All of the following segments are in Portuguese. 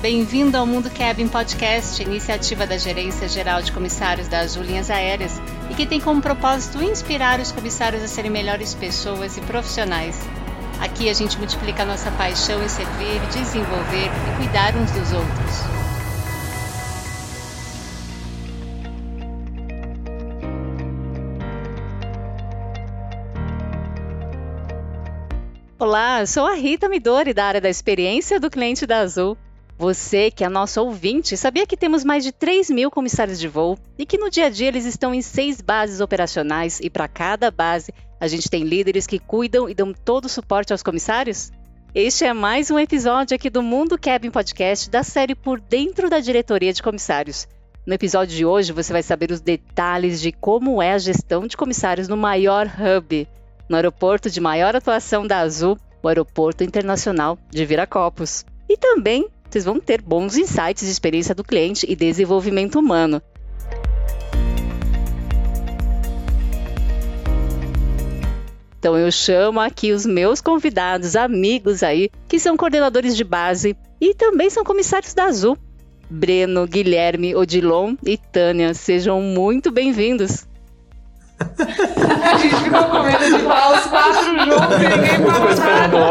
bem-vindo ao Mundo Cabin Podcast, iniciativa da Gerência Geral de Comissários das Linhas Aéreas e que tem como propósito inspirar os comissários a serem melhores pessoas e profissionais. Aqui a gente multiplica a nossa paixão em servir, desenvolver e cuidar uns dos outros. Olá, sou a Rita Midori, da área da experiência do cliente da Azul. Você, que é nosso ouvinte, sabia que temos mais de 3 mil comissários de voo e que no dia a dia eles estão em seis bases operacionais e para cada base a gente tem líderes que cuidam e dão todo o suporte aos comissários? Este é mais um episódio aqui do Mundo Cabin Podcast da série Por Dentro da Diretoria de Comissários. No episódio de hoje você vai saber os detalhes de como é a gestão de comissários no maior hub no aeroporto de maior atuação da Azul, o Aeroporto Internacional de Viracopos. E também vocês vão ter bons insights de experiência do cliente e desenvolvimento humano. Então eu chamo aqui os meus convidados, amigos aí, que são coordenadores de base e também são comissários da Azul. Breno, Guilherme, Odilon e Tânia, sejam muito bem-vindos. A gente ficou com medo de falar os quatro juntos e ninguém falou nada.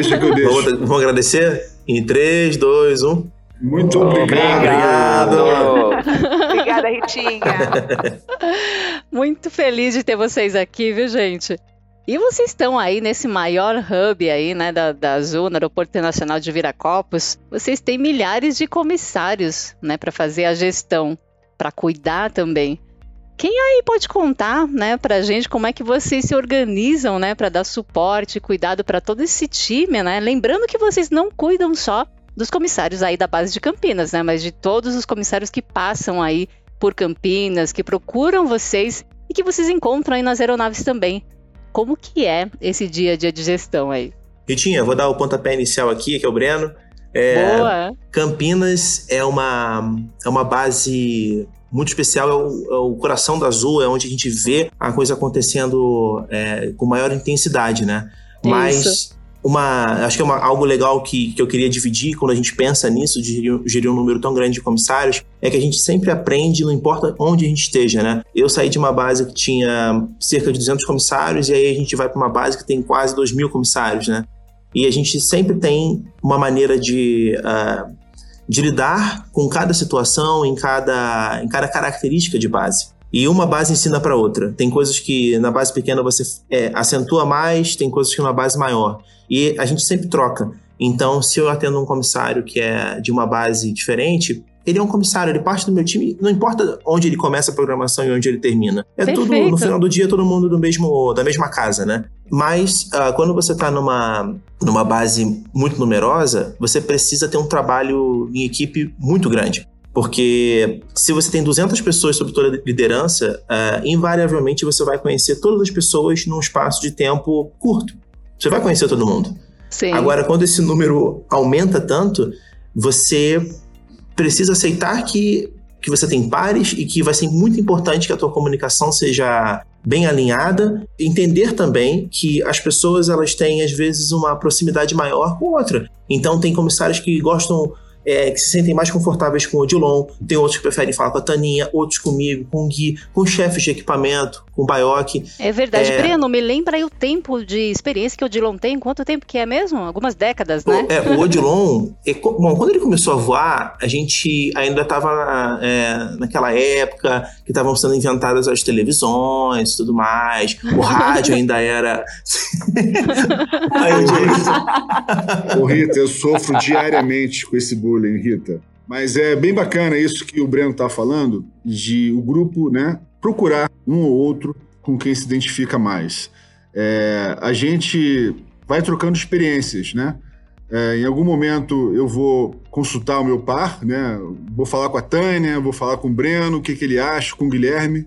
Deixa que eu deixo. Vamos, vamos agradecer? Em 3, 2, 1. Muito obrigado. Obrigado. Obrigada, Ritinha. Muito feliz de ter vocês aqui, viu, gente? E vocês estão aí nesse maior hub aí, né, da, da Azul, no Aeroporto Internacional de Viracopos. Vocês têm milhares de comissários, né, para fazer a gestão para cuidar também. Quem aí pode contar, né, pra gente como é que vocês se organizam, né, para dar suporte, cuidado para todo esse time, né? Lembrando que vocês não cuidam só dos comissários aí da base de Campinas, né, mas de todos os comissários que passam aí por Campinas, que procuram vocês e que vocês encontram aí nas aeronaves também. Como que é esse dia a dia de gestão aí? Ritinha, vou dar o pontapé inicial aqui, que é o Breno. É, Boa! Campinas é uma, é uma base muito especial, é o, é o, coração da Azul, é onde a gente vê a coisa acontecendo é, com maior intensidade, né? Mas Isso. uma, acho que é uma, algo legal que, que eu queria dividir quando a gente pensa nisso, de gerir, gerir um número tão grande de comissários, é que a gente sempre aprende, não importa onde a gente esteja, né? Eu saí de uma base que tinha cerca de 200 comissários e aí a gente vai para uma base que tem quase 2 mil comissários, né? E a gente sempre tem uma maneira de, uh, de lidar com cada situação, em cada, em cada característica de base. E uma base ensina para outra. Tem coisas que na base pequena você é, acentua mais, tem coisas que na base maior. E a gente sempre troca. Então, se eu atendo um comissário que é de uma base diferente, ele é um comissário, ele parte do meu time, não importa onde ele começa a programação e onde ele termina. É Perfeito. tudo, no final do dia, todo mundo do mesmo, da mesma casa, né? Mas uh, quando você está numa, numa base muito numerosa, você precisa ter um trabalho em equipe muito grande. Porque se você tem 200 pessoas sob toda liderança, uh, invariavelmente você vai conhecer todas as pessoas num espaço de tempo curto. Você vai conhecer todo mundo. Sim. Agora, quando esse número aumenta tanto, você precisa aceitar que, que você tem pares e que vai ser muito importante que a tua comunicação seja bem alinhada, entender também que as pessoas elas têm às vezes uma proximidade maior com outra. Então tem comissários que gostam é, que se sentem mais confortáveis com o Odilon, tem outros que preferem falar com a Taninha, outros comigo, com o Gui, com chefes de equipamento, com o Baioc. É verdade. É... Breno, me lembra aí o tempo de experiência que o Odilon tem, quanto tempo que é mesmo? Algumas décadas, né? O, é, o Odilon, é, bom, quando ele começou a voar, a gente ainda estava é, naquela época que estavam sendo inventadas as televisões e tudo mais, o rádio ainda era... aí. Ô Rita, eu sofro diariamente com esse bullying Rita. Mas é bem bacana isso que o Breno está falando, de o grupo né, procurar um ou outro com quem se identifica mais. É, a gente vai trocando experiências, né? É, em algum momento eu vou consultar o meu par, né? Vou falar com a Tânia, vou falar com o Breno, o que, que ele acha, com o Guilherme.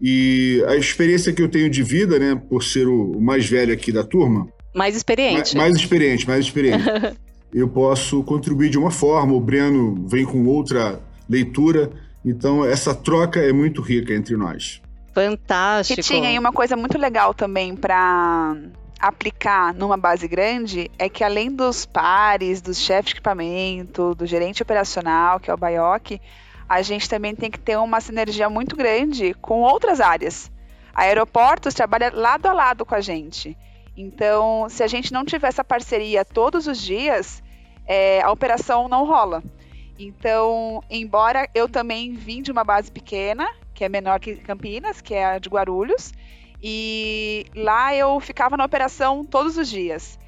E a experiência que eu tenho de vida, né, por ser o mais velho aqui da turma. Mais experiente. Mais, mais experiente, mais experiente. eu posso contribuir de uma forma, o Breno vem com outra leitura. Então, essa troca é muito rica entre nós. Fantástico. E tinha aí uma coisa muito legal também para aplicar numa base grande é que além dos pares, dos chefes de equipamento, do gerente operacional, que é o BIOC, a gente também tem que ter uma sinergia muito grande com outras áreas. A Aeroportos trabalha lado a lado com a gente. Então, se a gente não tiver essa parceria todos os dias, é, a operação não rola. Então, embora eu também vim de uma base pequena, que é menor que Campinas, que é a de Guarulhos, e lá eu ficava na operação todos os dias.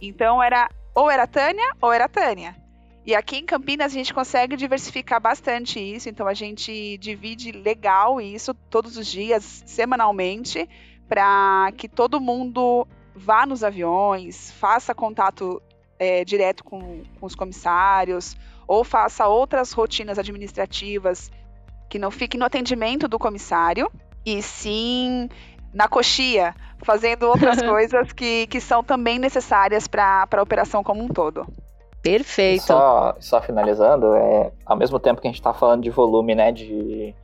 Então era ou era Tânia ou era Tânia. E aqui em Campinas a gente consegue diversificar bastante isso, então a gente divide legal isso todos os dias, semanalmente, para que todo mundo vá nos aviões, faça contato é, direto com, com os comissários, ou faça outras rotinas administrativas que não fiquem no atendimento do comissário, e sim na coxia, fazendo outras coisas que, que são também necessárias para a operação como um todo. Perfeito. Só, só finalizando, é, ao mesmo tempo que a gente está falando de volume, né, de,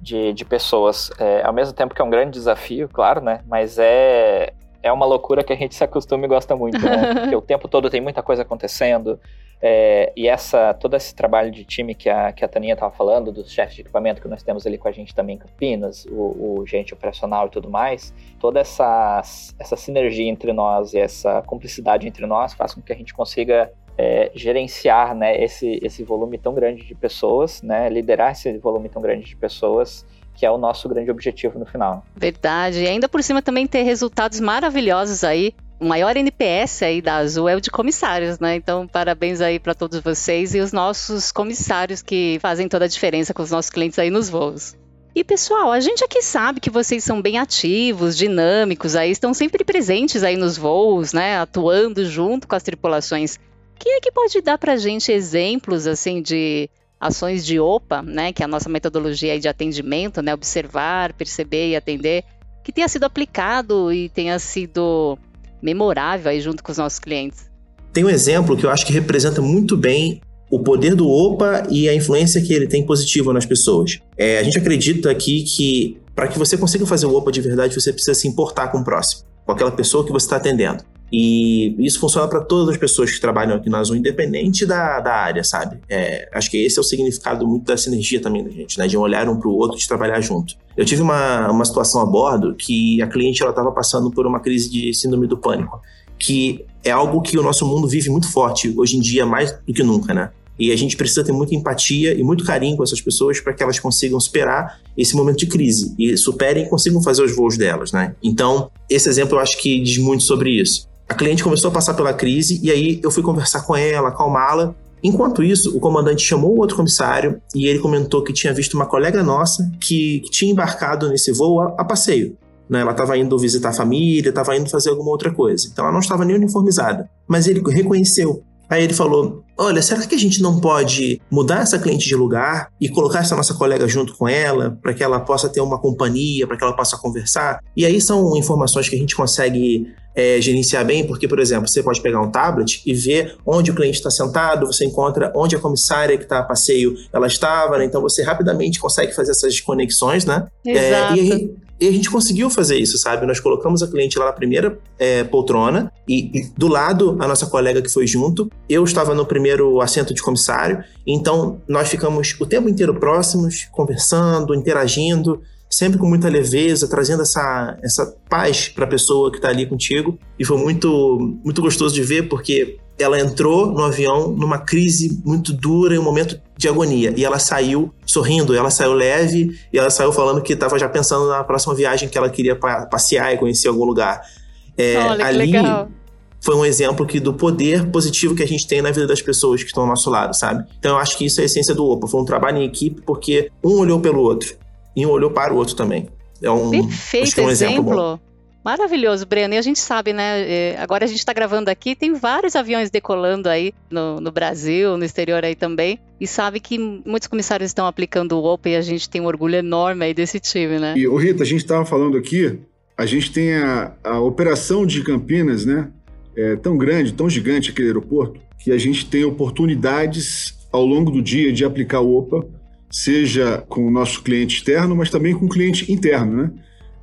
de, de pessoas, é, ao mesmo tempo que é um grande desafio, claro, né, mas é, é uma loucura que a gente se acostuma e gosta muito, né, porque o tempo todo tem muita coisa acontecendo, é, e essa, todo esse trabalho de time que a, que a Taninha estava falando, dos chefes de equipamento que nós temos ali com a gente também em Campinas, o, o gente operacional e tudo mais, toda essa, essa sinergia entre nós e essa cumplicidade entre nós faz com que a gente consiga é, gerenciar né, esse, esse volume tão grande de pessoas, né, liderar esse volume tão grande de pessoas que é o nosso grande objetivo no final. Verdade. E ainda por cima também ter resultados maravilhosos aí o maior NPS aí da Azul é o de comissários, né? Então, parabéns aí para todos vocês e os nossos comissários que fazem toda a diferença com os nossos clientes aí nos voos. E pessoal, a gente aqui sabe que vocês são bem ativos, dinâmicos, aí estão sempre presentes aí nos voos, né? Atuando junto com as tripulações. Quem é que pode dar para gente exemplos assim de ações de OPA, né? Que é a nossa metodologia de atendimento, né? Observar, perceber e atender, que tenha sido aplicado e tenha sido memorável aí junto com os nossos clientes. Tem um exemplo que eu acho que representa muito bem o poder do OPA e a influência que ele tem positiva nas pessoas. É, a gente acredita aqui que para que você consiga fazer o OPA de verdade, você precisa se importar com o próximo, com aquela pessoa que você está atendendo. E isso funciona para todas as pessoas que trabalham aqui na Azul, independente da, da área, sabe? É, acho que esse é o significado muito da sinergia também da gente, né? De olhar um para o outro, de trabalhar junto. Eu tive uma, uma situação a bordo que a cliente estava passando por uma crise de síndrome do pânico, que é algo que o nosso mundo vive muito forte hoje em dia, mais do que nunca, né? E a gente precisa ter muita empatia e muito carinho com essas pessoas para que elas consigam superar esse momento de crise e superem e consigam fazer os voos delas, né? Então, esse exemplo eu acho que diz muito sobre isso. A cliente começou a passar pela crise e aí eu fui conversar com ela, acalmá-la. Enquanto isso, o comandante chamou o outro comissário e ele comentou que tinha visto uma colega nossa que, que tinha embarcado nesse voo a, a passeio. Né? Ela estava indo visitar a família, estava indo fazer alguma outra coisa. Então ela não estava nem uniformizada. Mas ele reconheceu. Aí ele falou: Olha, será que a gente não pode mudar essa cliente de lugar e colocar essa nossa colega junto com ela, para que ela possa ter uma companhia, para que ela possa conversar? E aí são informações que a gente consegue é, gerenciar bem, porque, por exemplo, você pode pegar um tablet e ver onde o cliente está sentado, você encontra onde a comissária que está a passeio ela estava, né? então você rapidamente consegue fazer essas conexões, né? Exato. É, e, e, a gente conseguiu fazer isso, sabe? Nós colocamos a cliente lá na primeira é, poltrona e, e, do lado a nossa colega que foi junto, eu estava no primeiro assento de comissário, então nós ficamos o tempo inteiro próximos, conversando, interagindo, sempre com muita leveza, trazendo essa, essa paz para a pessoa que está ali contigo. E foi muito, muito gostoso de ver, porque ela entrou no avião numa crise muito dura, em um momento de agonia. E ela saiu sorrindo, ela saiu leve, e ela saiu falando que estava já pensando na próxima viagem que ela queria passear e conhecer algum lugar. É, Olha, ali, legal foi um exemplo que do poder positivo que a gente tem na vida das pessoas que estão ao nosso lado, sabe? Então eu acho que isso é a essência do OPA. Foi um trabalho em equipe porque um olhou pelo outro e um olhou para o outro também. É um, Perfeito é um exemplo. exemplo Maravilhoso, Breno. E a gente sabe, né? É, agora a gente está gravando aqui, tem vários aviões decolando aí no, no, Brasil, no exterior aí também. E sabe que muitos comissários estão aplicando o OPA e a gente tem um orgulho enorme aí desse time, né? E, o Rita, a gente estava falando aqui, a gente tem a, a operação de Campinas, né? É tão grande, tão gigante aquele aeroporto, que a gente tem oportunidades ao longo do dia de aplicar o OPA seja com o nosso cliente externo, mas também com o cliente interno. Né?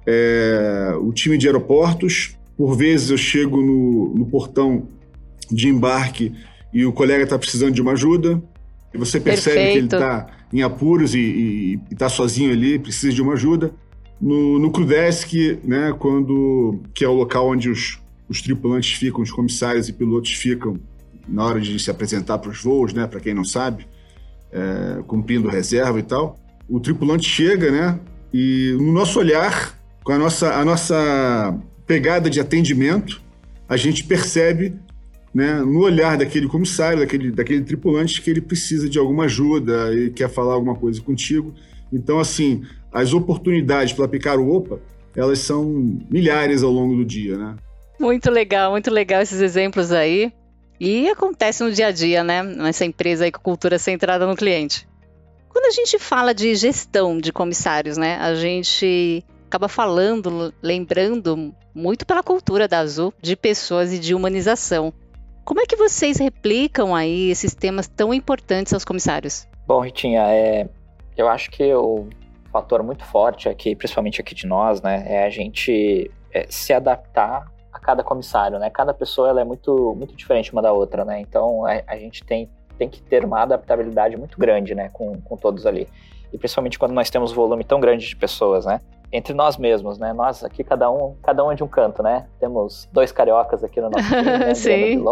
É, o time de aeroportos Por vezes eu chego no, no portão de embarque e o colega está precisando de uma ajuda, e você percebe Perfeito. que ele está em apuros e está sozinho ali, precisa de uma ajuda. No, no Crudesk, né, quando, que é o local onde os, os tripulantes ficam, os comissários e pilotos ficam na hora de se apresentar para os voos, né, para quem não sabe, é, cumprindo reserva e tal. O tripulante chega, né, e no nosso olhar, com a nossa, a nossa pegada de atendimento, a gente percebe né, no olhar daquele comissário, daquele, daquele tripulante, que ele precisa de alguma ajuda e quer falar alguma coisa contigo. Então, assim, as oportunidades para aplicar o OPA, elas são milhares ao longo do dia, né? Muito legal, muito legal esses exemplos aí. E acontece no dia a dia, né? Nessa empresa aí com cultura centrada no cliente. Quando a gente fala de gestão de comissários, né? A gente acaba falando, lembrando muito pela cultura da Azul de pessoas e de humanização. Como é que vocês replicam aí esses temas tão importantes aos comissários? Bom, Ritinha, é, eu acho que o fator muito forte aqui, principalmente aqui de nós, né, é a gente é, se adaptar a cada comissário, né? Cada pessoa ela é muito, muito diferente uma da outra, né? Então a, a gente tem, tem que ter uma adaptabilidade muito grande, né, com, com todos ali. E principalmente quando nós temos um volume tão grande de pessoas, né? Entre nós mesmos, né? Nós aqui, cada um, cada um é de um canto, né? Temos dois cariocas aqui no nosso time, né? Sim.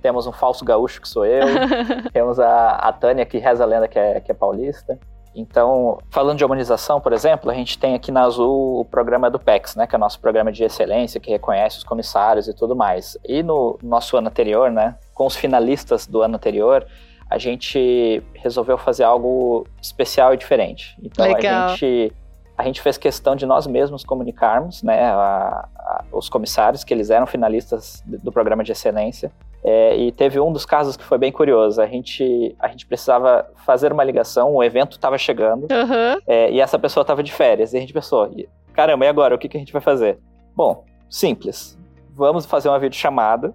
temos um falso gaúcho que sou eu, temos a, a Tânia que reza a lenda que é, que é paulista. Então, falando de humanização, por exemplo, a gente tem aqui na Azul o programa do PEX, né, que é o nosso programa de excelência, que reconhece os comissários e tudo mais. E no nosso ano anterior, né, com os finalistas do ano anterior, a gente resolveu fazer algo especial e diferente. Então, Legal. a gente a gente fez questão de nós mesmos comunicarmos, né, a, a, os comissários que eles eram finalistas do programa de excelência é, e teve um dos casos que foi bem curioso. A gente, a gente precisava fazer uma ligação, o evento estava chegando uhum. é, e essa pessoa estava de férias. E a gente pensou: caramba, e agora? O que, que a gente vai fazer? Bom, simples. Vamos fazer uma videochamada.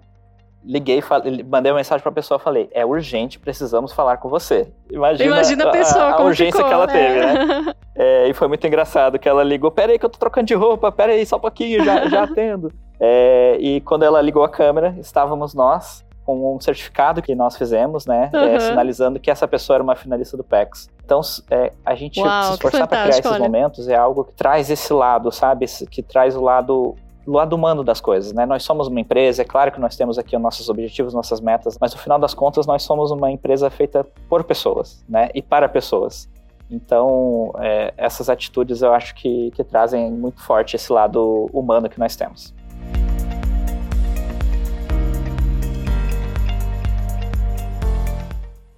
Liguei, falei, mandei uma mensagem para a pessoa, falei: é urgente, precisamos falar com você. Imagina, Imagina a pessoa, a, a urgência ficou, que ela teve, né? É, e foi muito engraçado que ela ligou: pera aí que eu tô trocando de roupa, pera aí só um pouquinho, já, já atendo. É, e quando ela ligou a câmera, estávamos nós com um certificado que nós fizemos, né? Uhum. É, sinalizando que essa pessoa era uma finalista do PEX. Então, é, a gente Uau, se esforçar para criar esses olha. momentos é algo que traz esse lado, sabe? Que traz o lado lado humano das coisas, né? Nós somos uma empresa, é claro que nós temos aqui os nossos objetivos, nossas metas, mas no final das contas nós somos uma empresa feita por pessoas, né? E para pessoas. Então, é, essas atitudes eu acho que, que trazem muito forte esse lado humano que nós temos.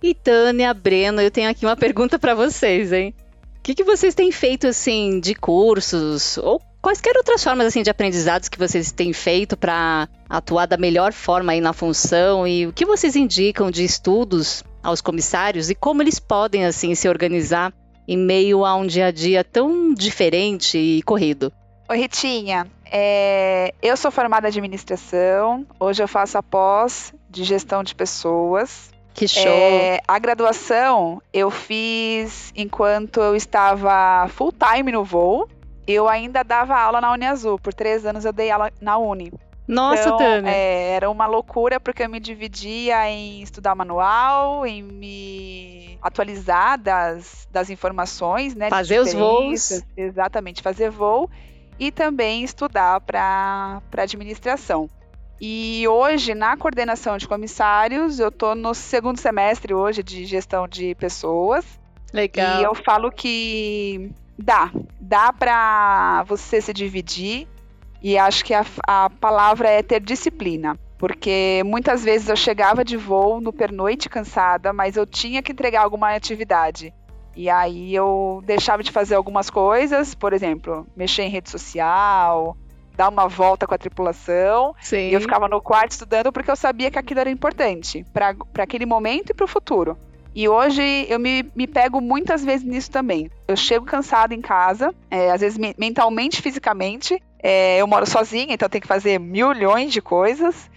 E Tânia, Breno, eu tenho aqui uma pergunta para vocês, hein? O que, que vocês têm feito, assim, de cursos ou quaisquer outras formas, assim, de aprendizados que vocês têm feito para atuar da melhor forma aí na função e o que vocês indicam de estudos aos comissários e como eles podem, assim, se organizar em meio a um dia a dia tão diferente e corrido? Oi, Ritinha. É, eu sou formada em administração, hoje eu faço a pós de gestão de pessoas. Que show! É, a graduação eu fiz enquanto eu estava full time no voo. Eu ainda dava aula na Uniazul. Por três anos eu dei aula na Uni. Nossa, então, Tânia. É, era uma loucura porque eu me dividia em estudar manual, em me atualizar das, das informações, né? Fazer os voos. Exatamente, fazer voo e também estudar para administração. E hoje, na coordenação de comissários, eu estou no segundo semestre hoje de gestão de pessoas. Legal. E eu falo que dá. Dá para você se dividir. E acho que a, a palavra é ter disciplina. Porque muitas vezes eu chegava de voo no pernoite cansada, mas eu tinha que entregar alguma atividade. E aí eu deixava de fazer algumas coisas, por exemplo, mexer em rede social, dar uma volta com a tripulação. Sim. E eu ficava no quarto estudando porque eu sabia que aquilo era importante para aquele momento e para o futuro. E hoje eu me, me pego muitas vezes nisso também. Eu chego cansada em casa, é, às vezes me, mentalmente, fisicamente. É, eu moro sozinha, então tenho que fazer milhões de coisas.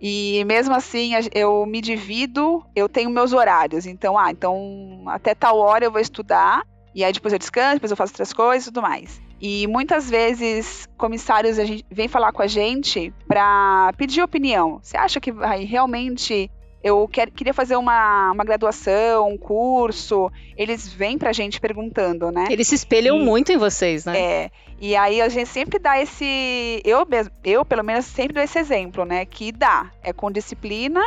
E mesmo assim, eu me divido, eu tenho meus horários. Então, ah, então até tal hora eu vou estudar, e aí depois eu descanso, depois eu faço outras coisas e tudo mais. E muitas vezes comissários a gente, vem falar com a gente para pedir opinião. Você acha que vai realmente eu quer, queria fazer uma, uma graduação, um curso, eles vêm pra gente perguntando, né? Eles se espelham e, muito em vocês, né? É. E aí a gente sempre dá esse. Eu eu pelo menos sempre dou esse exemplo, né? Que dá. É com disciplina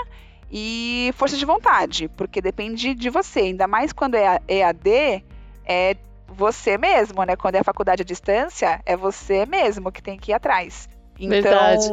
e força de vontade. Porque depende de você. Ainda mais quando é EAD, é você mesmo, né? Quando é faculdade à distância, é você mesmo que tem que ir atrás. Então, Verdade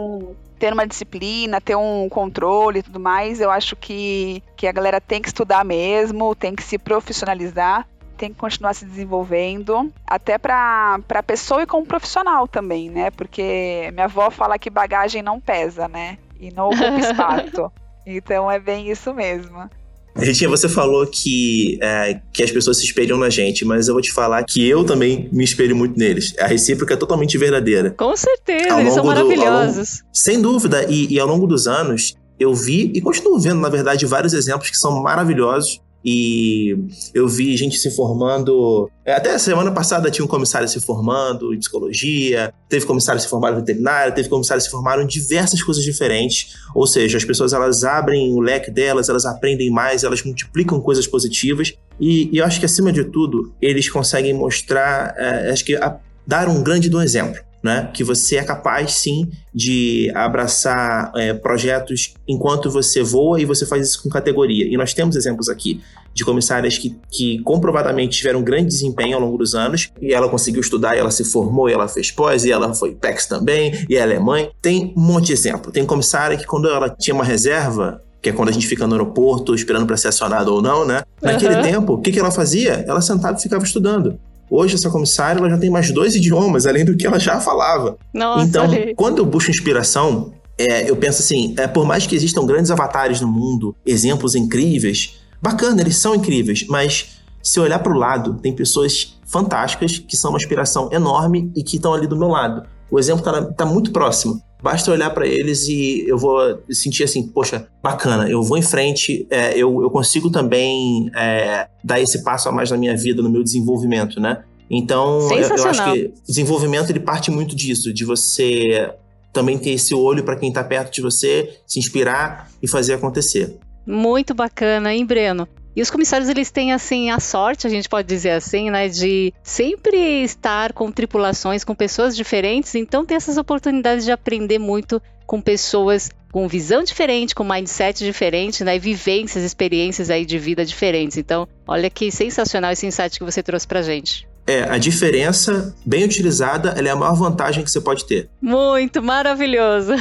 ter uma disciplina, ter um controle e tudo mais, eu acho que, que a galera tem que estudar mesmo, tem que se profissionalizar, tem que continuar se desenvolvendo, até para a pessoa e como profissional também, né? Porque minha avó fala que bagagem não pesa, né? E não ocupa espaço. Então é bem isso mesmo. Ritinha, você falou que, é, que as pessoas se espelham na gente, mas eu vou te falar que eu também me espelho muito neles. A recíproca é totalmente verdadeira. Com certeza, eles são maravilhosos. Do, longo, sem dúvida, e, e ao longo dos anos, eu vi e continuo vendo, na verdade, vários exemplos que são maravilhosos e eu vi gente se formando. É, até semana passada tinha um comissário se formando em psicologia, teve comissário se formando em veterinária, teve comissário se formaram em diversas coisas diferentes. Ou seja, as pessoas elas abrem o leque delas, elas aprendem mais, elas multiplicam coisas positivas. E, e eu acho que acima de tudo eles conseguem mostrar, é, acho que a, dar um grande do exemplo né? Que você é capaz sim de abraçar é, projetos enquanto você voa e você faz isso com categoria. E nós temos exemplos aqui de comissárias que, que comprovadamente tiveram grande desempenho ao longo dos anos e ela conseguiu estudar, e ela se formou, e ela fez pós, e ela foi PEX também, e ela é mãe. Tem um monte de exemplo. Tem comissária que quando ela tinha uma reserva, que é quando a gente fica no aeroporto esperando para ser acionado ou não, né? Naquele uhum. tempo, o que, que ela fazia? Ela sentava e ficava estudando. Hoje, essa comissária ela já tem mais dois idiomas, além do que ela já falava. Nossa, então, quando eu busco inspiração, é, eu penso assim: é, por mais que existam grandes avatares no mundo, exemplos incríveis, bacana, eles são incríveis, mas se olhar para o lado, tem pessoas fantásticas que são uma inspiração enorme e que estão ali do meu lado. O exemplo está tá muito próximo. Basta olhar para eles e eu vou sentir assim, poxa, bacana, eu vou em frente, é, eu, eu consigo também é, dar esse passo a mais na minha vida, no meu desenvolvimento, né? Então, eu, eu, acho que desenvolvimento ele parte muito disso, de você também ter esse olho para quem está perto de você, se inspirar e fazer acontecer. Muito bacana, hein, Breno? E os comissários, eles têm, assim, a sorte, a gente pode dizer assim, né, de sempre estar com tripulações, com pessoas diferentes, então ter essas oportunidades de aprender muito com pessoas com visão diferente, com mindset diferente, né, e vivências, experiências aí de vida diferentes. Então, olha que sensacional esse insight que você trouxe pra gente. É, a diferença, bem utilizada, ela é a maior vantagem que você pode ter. Muito maravilhoso.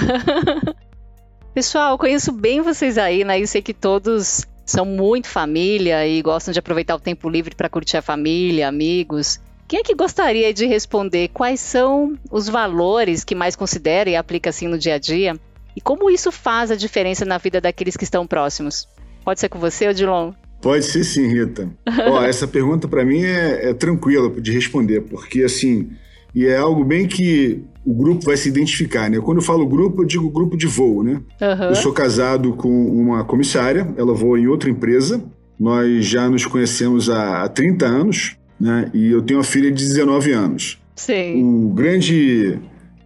Pessoal, conheço bem vocês aí, né? Eu sei que todos são muito família e gostam de aproveitar o tempo livre para curtir a família, amigos. Quem é que gostaria de responder quais são os valores que mais considera e aplica assim no dia a dia? E como isso faz a diferença na vida daqueles que estão próximos? Pode ser com você, Odilon? Pode ser sim, Rita. Ó, essa pergunta para mim é, é tranquila de responder, porque assim, e é algo bem que o grupo vai se identificar, né? Quando eu falo grupo, eu digo grupo de voo, né? Uhum. Eu sou casado com uma comissária, ela voa em outra empresa. Nós já nos conhecemos há 30 anos, né? E eu tenho uma filha de 19 anos. Sim. O grande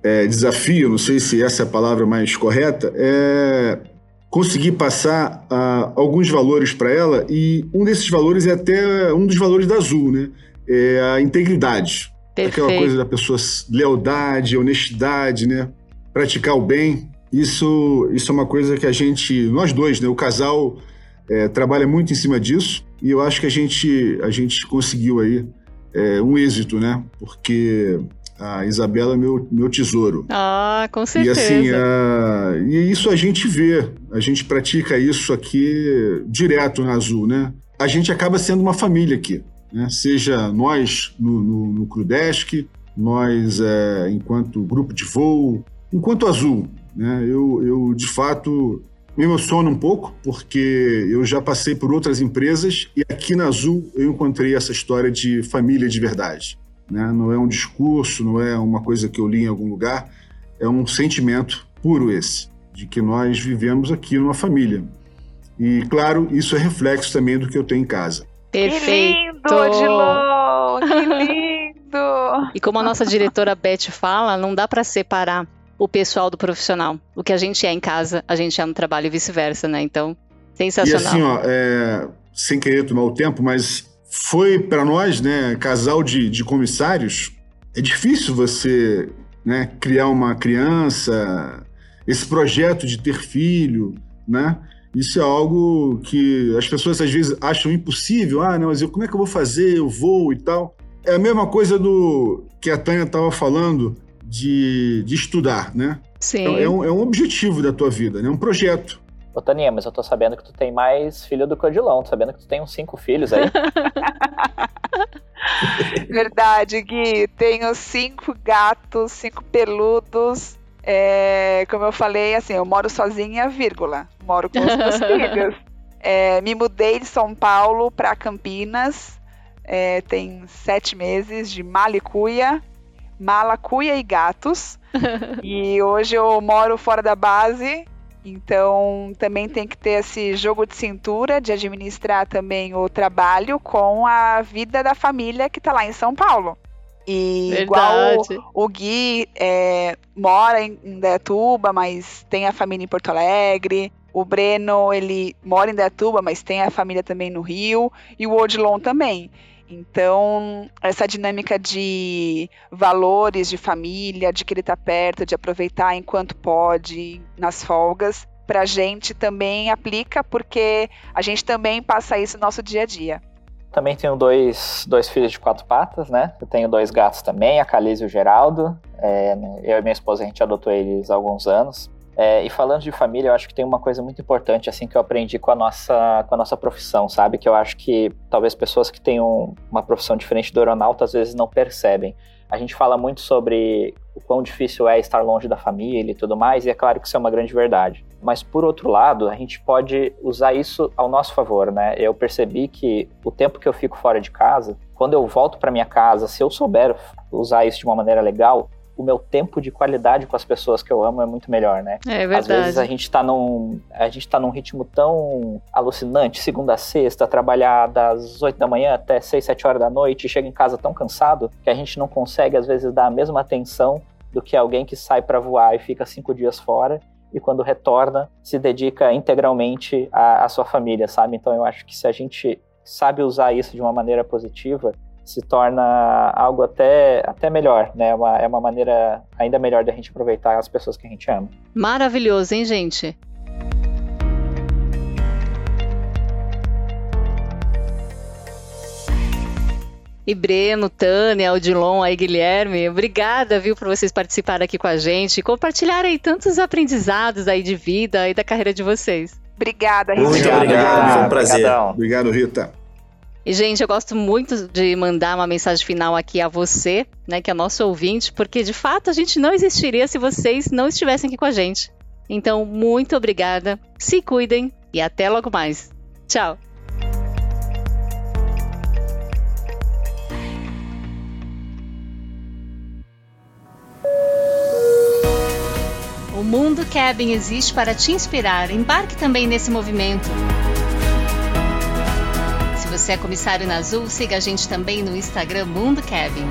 é, desafio, não sei se essa é a palavra mais correta, é conseguir passar uh, alguns valores para ela e um desses valores é até um dos valores da Azul, né? É a integridade. Perfeito. Aquela coisa da pessoa, lealdade, honestidade, né? Praticar o bem. Isso, isso é uma coisa que a gente, nós dois, né? O casal é, trabalha muito em cima disso e eu acho que a gente, a gente conseguiu aí é, um êxito, né? Porque a Isabela é meu, meu tesouro. Ah, com certeza. E assim, a, e isso a gente vê, a gente pratica isso aqui direto na Azul, né? A gente acaba sendo uma família aqui né? seja nós no, no, no nós é, enquanto grupo de voo, enquanto Azul. Né? Eu, eu, de fato, me emociono um pouco, porque eu já passei por outras empresas e aqui na Azul eu encontrei essa história de família de verdade. Né? Não é um discurso, não é uma coisa que eu li em algum lugar, é um sentimento puro esse, de que nós vivemos aqui numa família. E, claro, isso é reflexo também do que eu tenho em casa. Perfeito. Que lindo, Odilon! Que lindo! E como a nossa diretora Beth fala, não dá para separar o pessoal do profissional. O que a gente é em casa, a gente é no trabalho e vice-versa, né? Então, sensacional. E assim, ó, é, sem querer tomar o tempo, mas foi para nós, né, casal de, de comissários, é difícil você né, criar uma criança, esse projeto de ter filho, né? Isso é algo que as pessoas às vezes acham impossível. Ah, não, mas eu, como é que eu vou fazer? Eu vou e tal. É a mesma coisa do que a Tânia estava falando de, de estudar, né? Sim. É, é, um, é um objetivo da tua vida, né? É um projeto. Ô, Taninha, mas eu tô sabendo que tu tem mais filho do que o Odilon. Tô sabendo que tu tem uns cinco filhos aí. Verdade, Gui. Tenho cinco gatos, cinco peludos. É, como eu falei, assim, eu moro sozinha, vírgula. Moro com os meus filhos. É, me mudei de São Paulo para Campinas. É, tem sete meses de malicuia, malacuia e gatos. e hoje eu moro fora da base então, também tem que ter esse jogo de cintura de administrar também o trabalho com a vida da família que está lá em São Paulo. E Verdade. igual o, o Gui é, mora em Indaiatuba, mas tem a família em Porto Alegre. O Breno, ele mora em Indaiatuba, mas tem a família também no Rio. E o Odilon também. Então, essa dinâmica de valores de família, de querer estar perto, de aproveitar enquanto pode, nas folgas, para a gente também aplica, porque a gente também passa isso no nosso dia a dia. Também tenho dois, dois filhos de quatro patas, né? Eu tenho dois gatos também, a Calise e o Geraldo. É, eu e minha esposa, a gente adotou eles há alguns anos. É, e falando de família, eu acho que tem uma coisa muito importante assim que eu aprendi com a nossa com a nossa profissão, sabe? Que eu acho que talvez pessoas que tenham uma profissão diferente do aeronauta às vezes não percebem. A gente fala muito sobre o quão difícil é estar longe da família e tudo mais, e é claro que isso é uma grande verdade. Mas por outro lado, a gente pode usar isso ao nosso favor, né? Eu percebi que o tempo que eu fico fora de casa, quando eu volto para minha casa, se eu souber usar isso de uma maneira legal, o meu tempo de qualidade com as pessoas que eu amo é muito melhor, né? É verdade. Às vezes a gente tá num, a gente tá num ritmo tão alucinante, segunda a sexta, trabalhar das 8 da manhã até 6, 7 horas da noite chega em casa tão cansado que a gente não consegue às vezes dar a mesma atenção do que alguém que sai para voar e fica cinco dias fora e quando retorna se dedica integralmente à, à sua família, sabe? Então eu acho que se a gente sabe usar isso de uma maneira positiva, se torna algo até, até melhor, né? É uma, é uma maneira ainda melhor da gente aproveitar as pessoas que a gente ama. Maravilhoso, hein, gente? E Breno, Tânia, Odilon, aí Guilherme, obrigada, viu, por vocês participarem aqui com a gente e compartilharem aí tantos aprendizados aí de vida e da carreira de vocês. Obrigada, Rita. Muito obrigado, foi um prazer. Obrigadão. Obrigado, Rita. E, gente, eu gosto muito de mandar uma mensagem final aqui a você, né, que é nosso ouvinte, porque de fato a gente não existiria se vocês não estivessem aqui com a gente. Então, muito obrigada, se cuidem e até logo mais. Tchau! O Mundo Cabin existe para te inspirar. Embarque também nesse movimento você é comissário na Azul, siga a gente também no Instagram Mundo Cabin.